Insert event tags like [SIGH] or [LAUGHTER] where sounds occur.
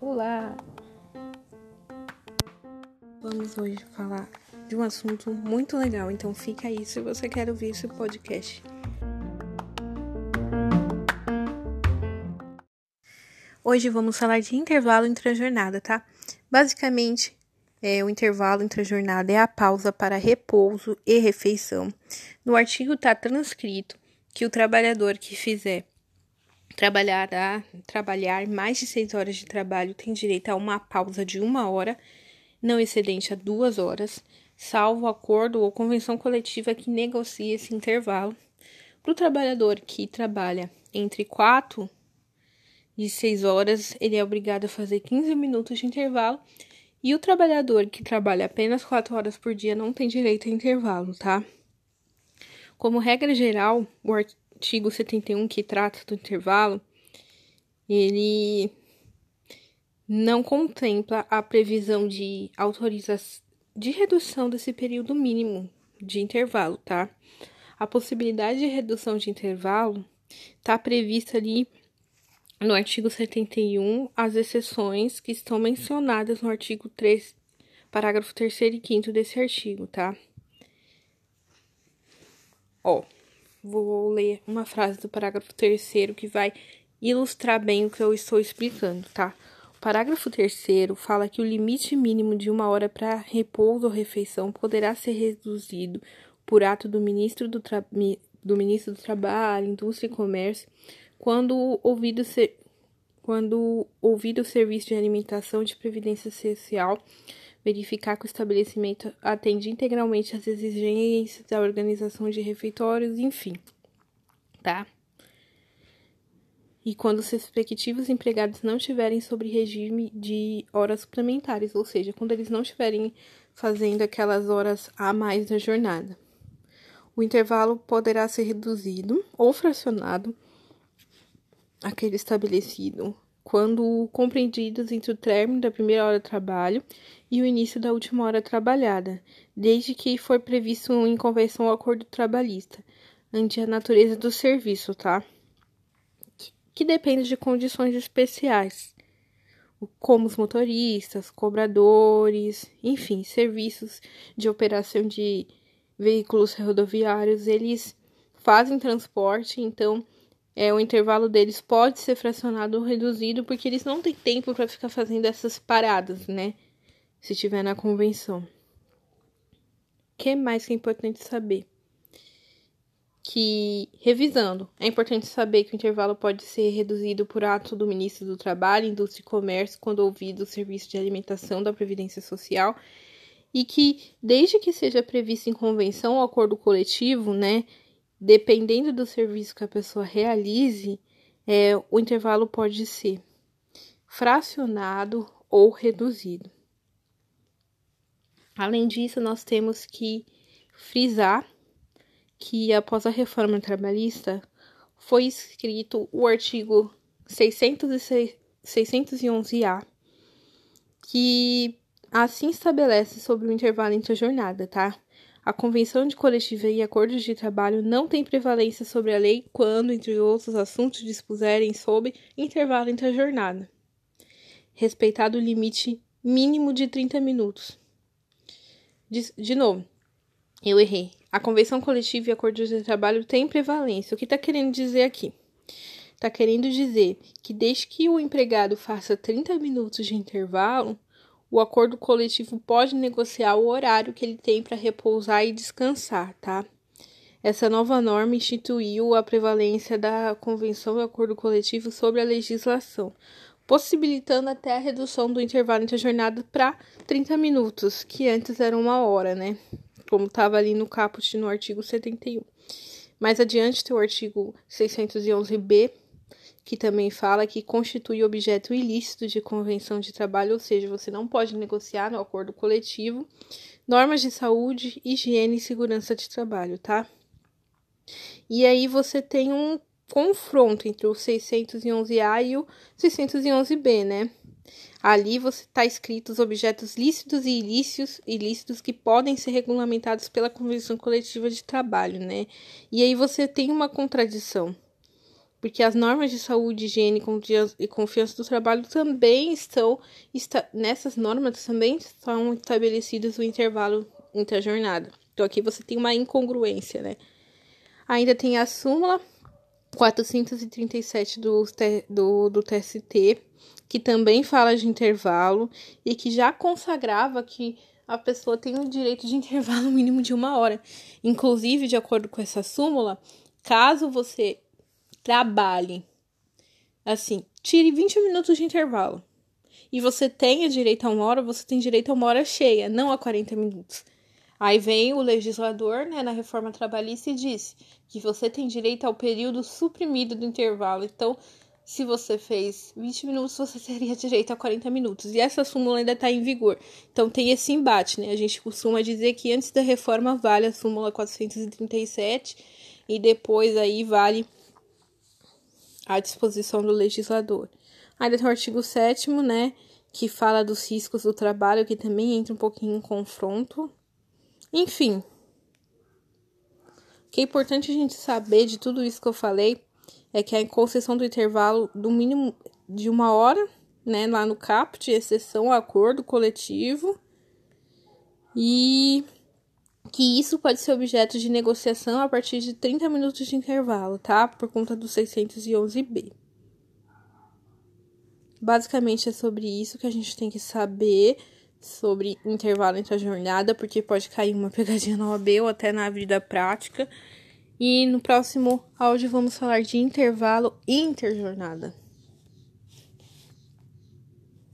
Olá! Vamos hoje falar de um assunto muito legal, então fica aí se você quer ouvir esse podcast. Hoje vamos falar de intervalo entre a jornada, tá? Basicamente, é, o intervalo entre a jornada é a pausa para repouso e refeição. No artigo está transcrito que o trabalhador que fizer trabalhará, trabalhar mais de seis horas de trabalho tem direito a uma pausa de uma hora, não excedente a duas horas, salvo acordo ou convenção coletiva que negocie esse intervalo. Para o trabalhador que trabalha entre quatro e seis horas, ele é obrigado a fazer 15 minutos de intervalo e o trabalhador que trabalha apenas 4 horas por dia não tem direito a intervalo, tá? Como regra geral, o artigo 71 que trata do intervalo, ele não contempla a previsão de autorização de redução desse período mínimo de intervalo, tá? A possibilidade de redução de intervalo está prevista ali no artigo 71 as exceções que estão mencionadas no artigo 3, parágrafo 3 e 5 desse artigo, tá? Ó, vou ler uma frase do parágrafo 3 que vai ilustrar bem o que eu estou explicando, tá? O parágrafo 3 fala que o limite mínimo de uma hora para repouso ou refeição poderá ser reduzido por ato do ministro do, do ministro do Trabalho, Indústria e Comércio quando ouvido, ser, quando ouvido o serviço de alimentação de previdência social verificar que o estabelecimento atende integralmente às exigências da organização de refeitórios, enfim, tá? E quando os respectivos empregados não estiverem sobre regime de horas suplementares, ou seja, quando eles não estiverem fazendo aquelas horas a mais da jornada. O intervalo poderá ser reduzido ou fracionado aquele estabelecido, quando compreendidos entre o término da primeira hora de trabalho e o início da última hora trabalhada, desde que for previsto em convenção ao acordo trabalhista, ante a natureza do serviço, tá? Que depende de condições especiais, como os motoristas, cobradores, enfim, serviços de operação de veículos rodoviários, eles fazem transporte, então é, o intervalo deles pode ser fracionado ou reduzido, porque eles não têm tempo para ficar fazendo essas paradas, né? Se tiver na convenção. O que mais que é importante saber? Que, revisando, é importante saber que o intervalo pode ser reduzido por ato do ministro do Trabalho, Indústria e Comércio, quando ouvido o serviço de alimentação da Previdência Social, e que, desde que seja previsto em convenção ou acordo coletivo, né, dependendo do serviço que a pessoa realize, é, o intervalo pode ser fracionado ou reduzido. Além disso, nós temos que frisar que após a reforma trabalhista foi escrito o artigo 611-A, que assim estabelece sobre o intervalo entre a jornada, tá? A convenção de coletiva e acordos de trabalho não têm prevalência sobre a lei quando, entre outros assuntos, dispuserem sobre intervalo entre a jornada. Respeitado o limite mínimo de 30 minutos. De, de novo, eu errei. A convenção coletiva e acordos de trabalho têm prevalência. O que está querendo dizer aqui? Está querendo dizer que desde que o empregado faça 30 minutos de intervalo, o acordo coletivo pode negociar o horário que ele tem para repousar e descansar, tá? Essa nova norma instituiu a prevalência da Convenção do Acordo Coletivo sobre a legislação, possibilitando até a redução do intervalo entre a jornada para 30 minutos, que antes era uma hora, né? Como estava ali no caput no artigo 71. Mais adiante tem o artigo 611b, que também fala que constitui objeto ilícito de convenção de trabalho, ou seja, você não pode negociar no acordo coletivo normas de saúde, higiene e segurança de trabalho, tá? E aí você tem um confronto entre o 611A e o 611B, né? Ali você está escrito os objetos lícitos e ilícitos, ilícitos que podem ser regulamentados pela Convenção Coletiva de Trabalho, né? E aí você tem uma contradição, porque as normas de saúde, higiene e confiança do trabalho também estão nessas normas também estão estabelecidos o intervalo entre a jornada. Então aqui você tem uma incongruência, né? Ainda tem a súmula 437 do, do, do TST, que também fala de intervalo e que já consagrava que a pessoa tem o direito de intervalo mínimo de uma hora. Inclusive, de acordo com essa súmula, caso você trabalhe, assim, tire 20 minutos de intervalo e você tenha direito a uma hora, você tem direito a uma hora cheia, não a 40 minutos. Aí vem o legislador, né, na reforma trabalhista e diz que você tem direito ao período suprimido do intervalo. Então, se você fez 20 minutos, você [LAUGHS] teria direito a 40 minutos. E essa súmula ainda está em vigor. Então tem esse embate, né? A gente costuma dizer que antes da reforma vale a súmula 437 e depois aí vale a disposição do legislador. Ainda tem o artigo 7 né? Que fala dos riscos do trabalho, que também entra um pouquinho em confronto. Enfim. O que é importante a gente saber de tudo isso que eu falei é que a concessão do intervalo do mínimo de uma hora, né, lá no CAPT, exceção acordo coletivo, e que isso pode ser objeto de negociação a partir de 30 minutos de intervalo, tá? Por conta do 611B. Basicamente é sobre isso que a gente tem que saber sobre intervalo entre a jornada, porque pode cair uma [LAUGHS] pegadinha na OAB ou até na vida prática. E no próximo áudio vamos falar de intervalo interjornada.